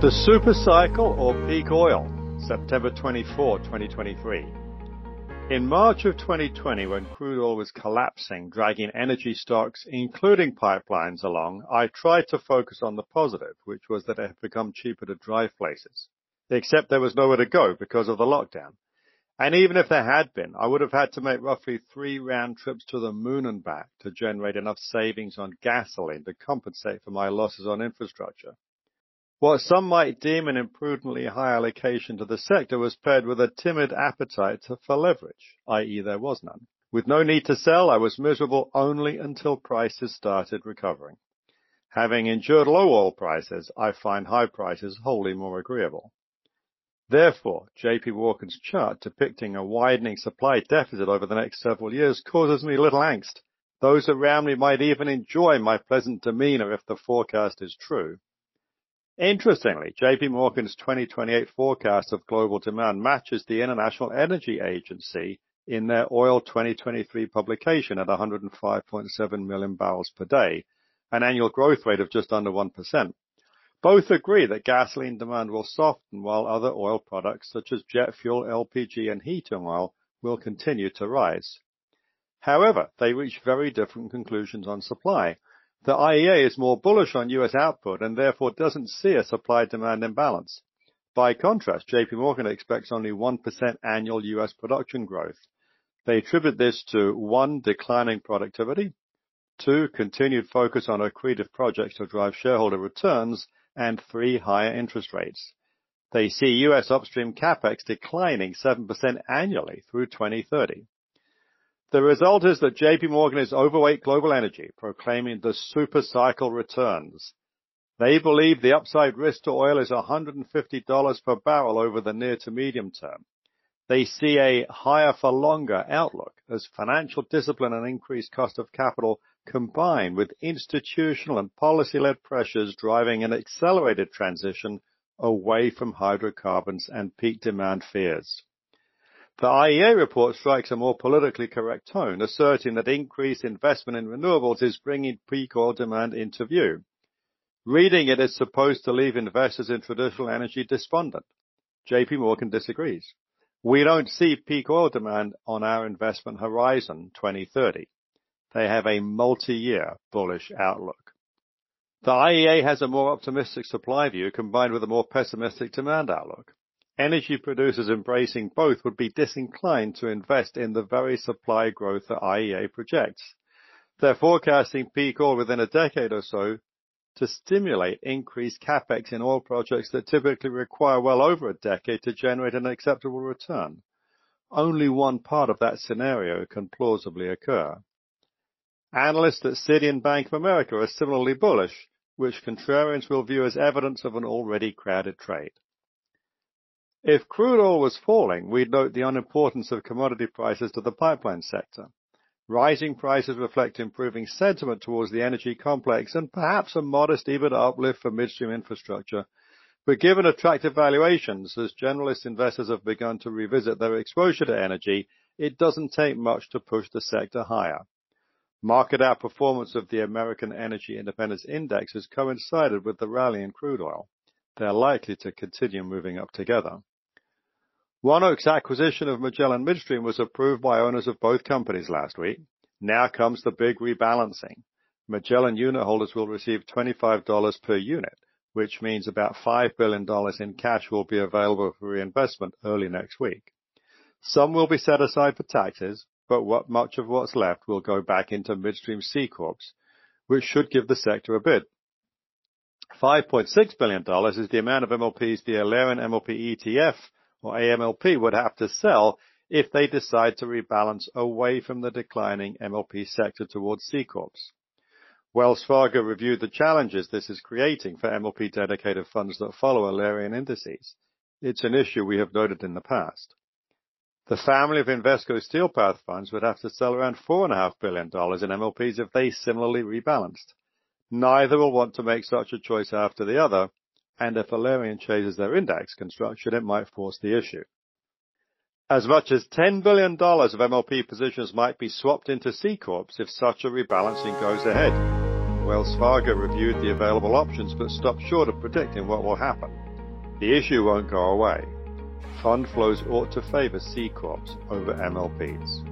The super cycle or peak oil, September 24, 2023. In March of 2020, when crude oil was collapsing, dragging energy stocks, including pipelines along, I tried to focus on the positive, which was that it had become cheaper to drive places. Except there was nowhere to go because of the lockdown. And even if there had been, I would have had to make roughly three round trips to the moon and back to generate enough savings on gasoline to compensate for my losses on infrastructure. What some might deem an imprudently high allocation to the sector was paired with a timid appetite for leverage, i.e. there was none. With no need to sell, I was miserable only until prices started recovering. Having endured low oil prices, I find high prices wholly more agreeable. Therefore, JP Morgan's chart depicting a widening supply deficit over the next several years causes me little angst. Those around me might even enjoy my pleasant demeanor if the forecast is true. Interestingly, JP Morgan's 2028 forecast of global demand matches the International Energy Agency in their oil 2023 publication at 105.7 million barrels per day, an annual growth rate of just under 1%. Both agree that gasoline demand will soften while other oil products such as jet fuel, LPG, and heating oil will continue to rise. However, they reach very different conclusions on supply. The IEA is more bullish on U.S. output and therefore doesn't see a supply-demand imbalance. By contrast, JP Morgan expects only 1% annual U.S. production growth. They attribute this to, one, declining productivity, two, continued focus on accretive projects to drive shareholder returns, and three, higher interest rates. They see U.S. upstream CapEx declining 7% annually through 2030. The result is that JP Morgan is overweight global energy, proclaiming the super cycle returns. They believe the upside risk to oil is $150 per barrel over the near to medium term. They see a higher for longer outlook as financial discipline and increased cost of capital combined with institutional and policy-led pressures driving an accelerated transition away from hydrocarbons and peak demand fears. The IEA report strikes a more politically correct tone, asserting that increased investment in renewables is bringing peak oil demand into view. Reading it is supposed to leave investors in traditional energy despondent. JP Morgan disagrees. We don't see peak oil demand on our investment horizon 2030. They have a multi-year bullish outlook. The IEA has a more optimistic supply view combined with a more pessimistic demand outlook. Energy producers embracing both would be disinclined to invest in the very supply growth that IEA projects. They're forecasting peak oil within a decade or so to stimulate increased CapEx in oil projects that typically require well over a decade to generate an acceptable return. Only one part of that scenario can plausibly occur. Analysts at Citi and Bank of America are similarly bullish, which contrarians will view as evidence of an already crowded trade. If crude oil was falling, we'd note the unimportance of commodity prices to the pipeline sector. Rising prices reflect improving sentiment towards the energy complex and perhaps a modest EBITDA uplift for midstream infrastructure. But given attractive valuations, as generalist investors have begun to revisit their exposure to energy, it doesn't take much to push the sector higher. Market outperformance of the American Energy Independence Index has coincided with the rally in crude oil. They're likely to continue moving up together. ONEOK's acquisition of Magellan Midstream was approved by owners of both companies last week. Now comes the big rebalancing. Magellan unit holders will receive $25 per unit, which means about $5 billion in cash will be available for reinvestment early next week. Some will be set aside for taxes, but what much of what's left will go back into midstream C corps, which should give the sector a bid. $5.6 billion is the amount of MLPs the Alerian MLP ETF or AMLP would have to sell if they decide to rebalance away from the declining MLP sector towards C corps. Wells Fargo reviewed the challenges this is creating for MLP dedicated funds that follow Alerian indices. It's an issue we have noted in the past. The family of Invesco Steel Path funds would have to sell around $4.5 billion in MLPs if they similarly rebalanced. Neither will want to make such a choice after the other, and if Alerian changes their index construction, it might force the issue. As much as $10 billion of MLP positions might be swapped into C corps if such a rebalancing goes ahead. Wells Fargo reviewed the available options but stopped short of predicting what will happen. The issue won't go away. Fund flows ought to favor C Corps over MLPs.